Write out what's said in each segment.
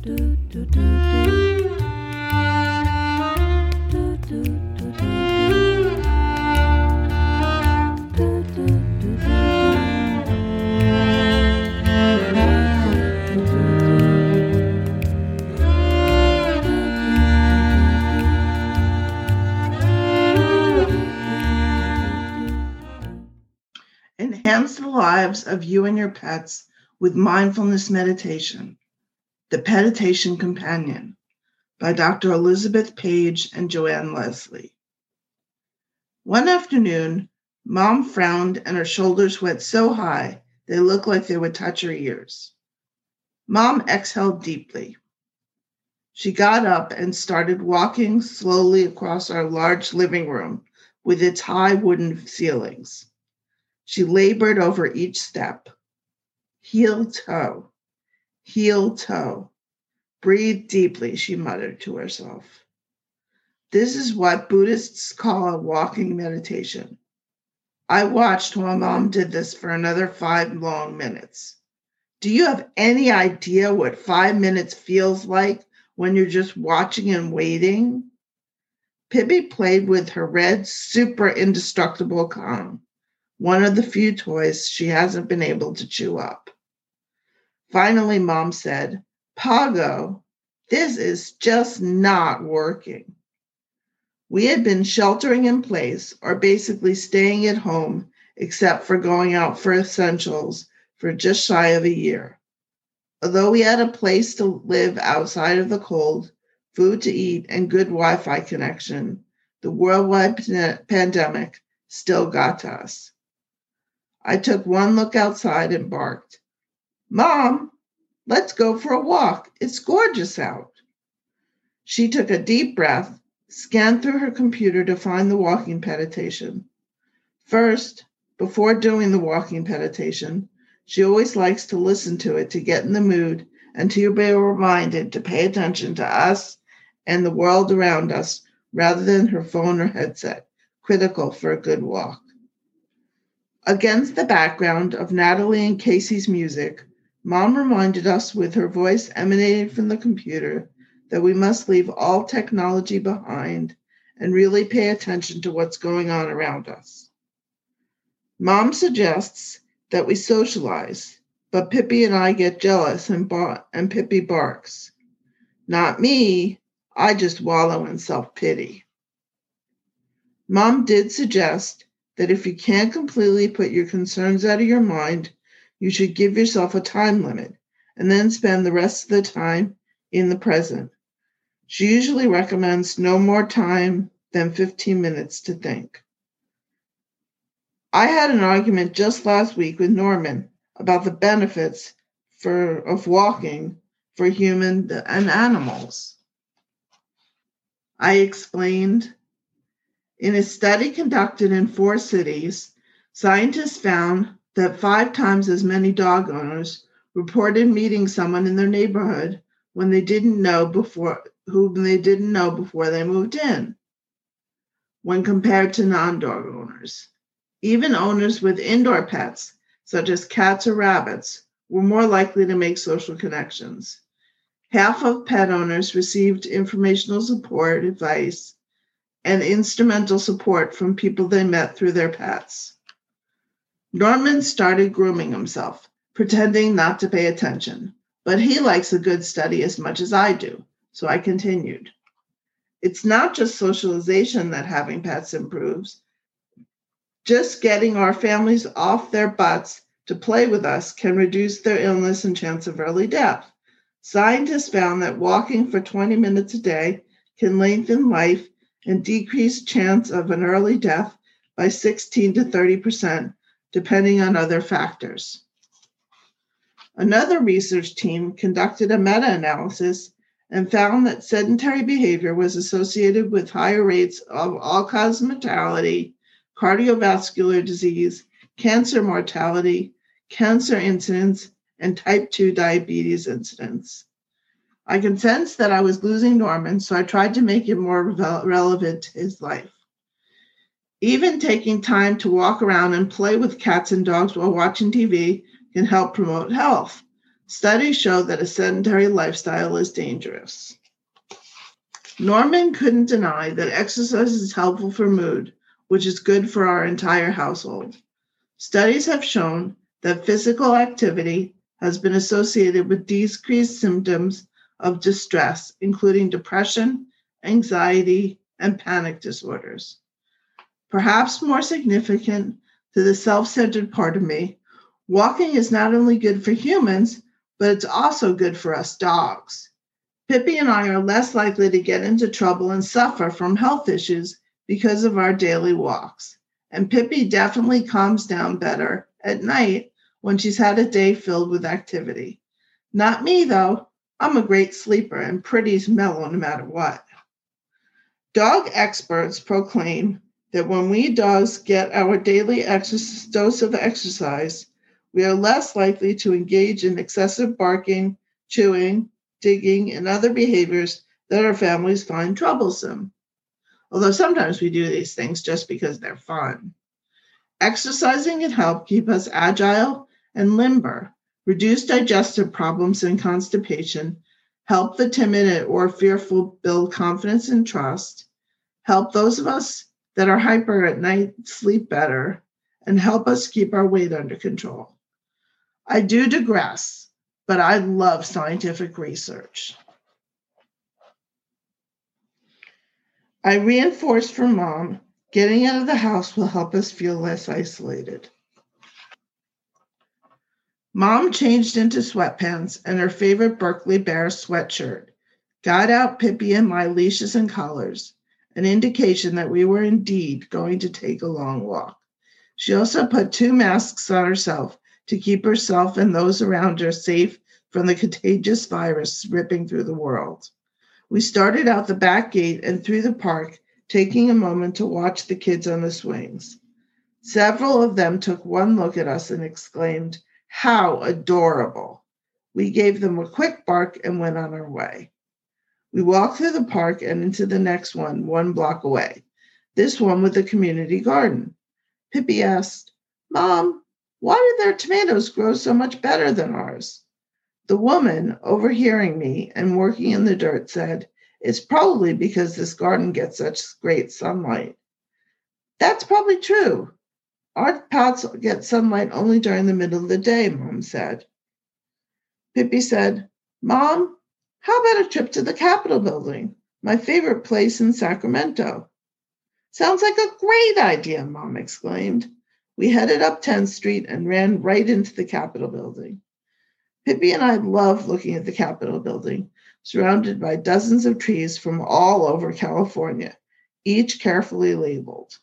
Enhance the lives of you and your pets with mindfulness meditation. The Meditation Companion by Dr. Elizabeth Page and Joanne Leslie. One afternoon, Mom frowned and her shoulders went so high they looked like they would touch her ears. Mom exhaled deeply. She got up and started walking slowly across our large living room with its high wooden ceilings. She labored over each step. Heel toe, heel toe. Breathe deeply, she muttered to herself. This is what Buddhists call a walking meditation. I watched while mom did this for another five long minutes. Do you have any idea what five minutes feels like when you're just watching and waiting? Pippi played with her red, super indestructible Kong one of the few toys she hasn't been able to chew up. Finally, mom said, Pago, this is just not working. We had been sheltering in place or basically staying at home, except for going out for essentials for just shy of a year. Although we had a place to live outside of the cold, food to eat, and good Wi Fi connection, the worldwide pandemic still got to us. I took one look outside and barked, Mom, let's go for a walk. It's gorgeous out. She took a deep breath, scanned through her computer to find the walking meditation. First, before doing the walking meditation, she always likes to listen to it to get in the mood and to be reminded to pay attention to us and the world around us rather than her phone or headset, critical for a good walk. Against the background of Natalie and Casey's music, Mom reminded us with her voice emanating from the computer that we must leave all technology behind and really pay attention to what's going on around us. Mom suggests that we socialize, but Pippi and I get jealous and, bar- and Pippi barks. Not me, I just wallow in self pity. Mom did suggest that if you can't completely put your concerns out of your mind, you should give yourself a time limit and then spend the rest of the time in the present. She usually recommends no more time than 15 minutes to think. I had an argument just last week with Norman about the benefits for of walking for human and animals. I explained in a study conducted in four cities, scientists found that five times as many dog owners reported meeting someone in their neighborhood when they didn't know before whom they didn't know before they moved in when compared to non-dog owners. Even owners with indoor pets, such as cats or rabbits, were more likely to make social connections. Half of pet owners received informational support advice and instrumental support from people they met through their pets. Norman started grooming himself, pretending not to pay attention, but he likes a good study as much as I do, so I continued. It's not just socialization that having pets improves. Just getting our families off their butts to play with us can reduce their illness and chance of early death. Scientists found that walking for 20 minutes a day can lengthen life and decrease chance of an early death by 16 to 30%, depending on other factors. Another research team conducted a meta analysis and found that sedentary behavior was associated with higher rates of all cause mortality, cardiovascular disease, cancer mortality, cancer incidence, and type 2 diabetes incidence. I can sense that I was losing Norman, so I tried to make it more re- relevant to his life. Even taking time to walk around and play with cats and dogs while watching TV can help promote health. Studies show that a sedentary lifestyle is dangerous. Norman couldn't deny that exercise is helpful for mood, which is good for our entire household. Studies have shown that physical activity has been associated with decreased symptoms of distress, including depression, anxiety, and panic disorders. Perhaps more significant to the self centered part of me, walking is not only good for humans, but it's also good for us dogs. Pippi and I are less likely to get into trouble and suffer from health issues because of our daily walks. And Pippi definitely calms down better at night when she's had a day filled with activity. Not me, though. I'm a great sleeper and pretty mellow no matter what. Dog experts proclaim that when we dogs get our daily dose of exercise, we are less likely to engage in excessive barking, chewing, digging, and other behaviors that our families find troublesome. Although sometimes we do these things just because they're fun. Exercising can help keep us agile and limber, reduce digestive problems and constipation, help the timid or fearful build confidence and trust, help those of us that are hyper at night sleep better, and help us keep our weight under control. I do digress but I love scientific research. I reinforced for mom getting out of the house will help us feel less isolated. Mom changed into sweatpants and her favorite Berkeley Bears sweatshirt, got out Pippi and my leashes and collars, an indication that we were indeed going to take a long walk. She also put two masks on herself to keep herself and those around her safe from the contagious virus ripping through the world. We started out the back gate and through the park, taking a moment to watch the kids on the swings. Several of them took one look at us and exclaimed, How adorable! We gave them a quick bark and went on our way. We walked through the park and into the next one, one block away, this one with a community garden. Pippi asked, Mom, why do their tomatoes grow so much better than ours? The woman, overhearing me and working in the dirt, said, It's probably because this garden gets such great sunlight. That's probably true. Our pots get sunlight only during the middle of the day, Mom said. Pippi said, Mom, how about a trip to the Capitol building, my favorite place in Sacramento? Sounds like a great idea, Mom exclaimed. We headed up 10th Street and ran right into the Capitol building. Pippi and I love looking at the Capitol building, surrounded by dozens of trees from all over California, each carefully labeled.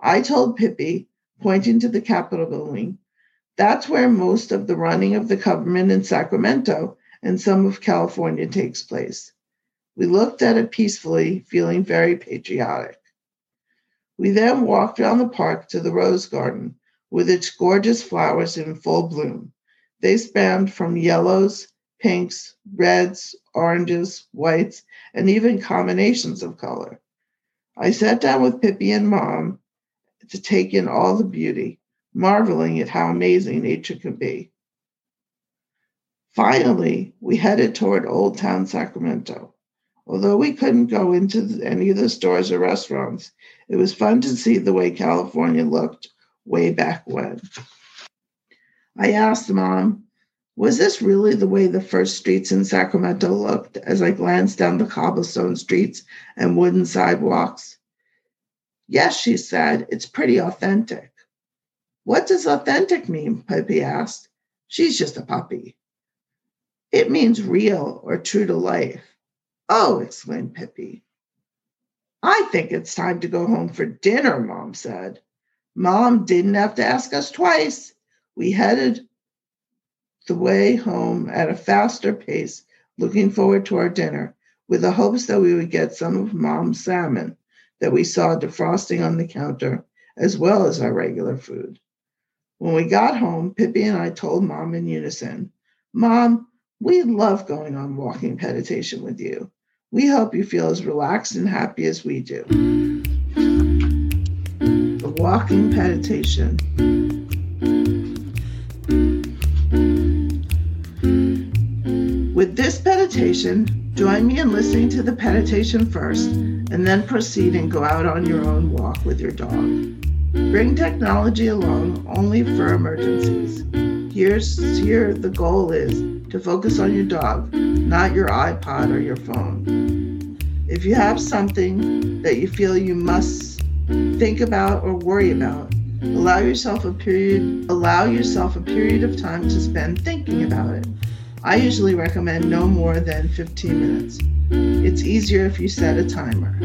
I told Pippi, pointing to the Capitol building, that's where most of the running of the government in Sacramento and some of California takes place. We looked at it peacefully, feeling very patriotic. We then walked around the park to the Rose Garden with its gorgeous flowers in full bloom. They spanned from yellows, pinks, reds, oranges, whites, and even combinations of color. I sat down with Pippi and Mom to take in all the beauty, marveling at how amazing nature can be. Finally, we headed toward Old Town Sacramento. Although we couldn't go into any of the stores or restaurants, it was fun to see the way California looked way back when. I asked Mom, was this really the way the first streets in Sacramento looked as I glanced down the cobblestone streets and wooden sidewalks? Yes, she said, it's pretty authentic. What does authentic mean? Pippi asked. She's just a puppy. It means real or true to life. Oh, exclaimed Pippi. I think it's time to go home for dinner, Mom said. Mom didn't have to ask us twice. We headed the way home at a faster pace, looking forward to our dinner, with the hopes that we would get some of Mom's salmon that we saw defrosting on the counter, as well as our regular food. When we got home, Pippi and I told Mom in unison, Mom, we love going on walking meditation with you. We hope you feel as relaxed and happy as we do. The walking meditation. With this meditation, join me in listening to the meditation first and then proceed and go out on your own walk with your dog. Bring technology along only for emergencies. Here's here the goal is to focus on your dog, not your iPod or your phone. If you have something that you feel you must think about or worry about, allow yourself a period allow yourself a period of time to spend thinking about it. I usually recommend no more than 15 minutes. It's easier if you set a timer.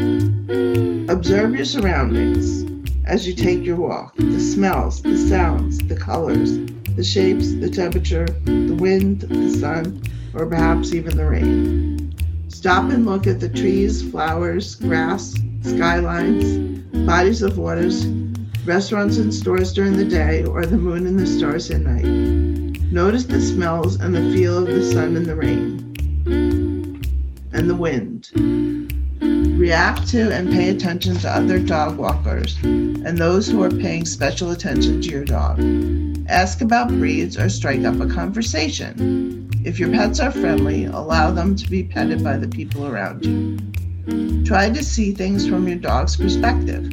Observe your surroundings as you take your walk the smells, the sounds, the colors, the shapes, the temperature, the wind, the sun, or perhaps even the rain. Stop and look at the trees, flowers, grass, skylines, bodies of waters, restaurants and stores during the day, or the moon and the stars at night. Notice the smells and the feel of the sun and the rain and the wind. React to and pay attention to other dog walkers and those who are paying special attention to your dog. Ask about breeds or strike up a conversation. If your pets are friendly, allow them to be petted by the people around you. Try to see things from your dog's perspective.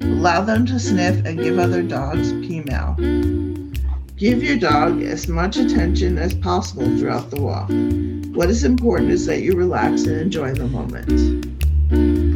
Allow them to sniff and give other dogs pee meow. Give your dog as much attention as possible throughout the walk. What is important is that you relax and enjoy the moment. Mm.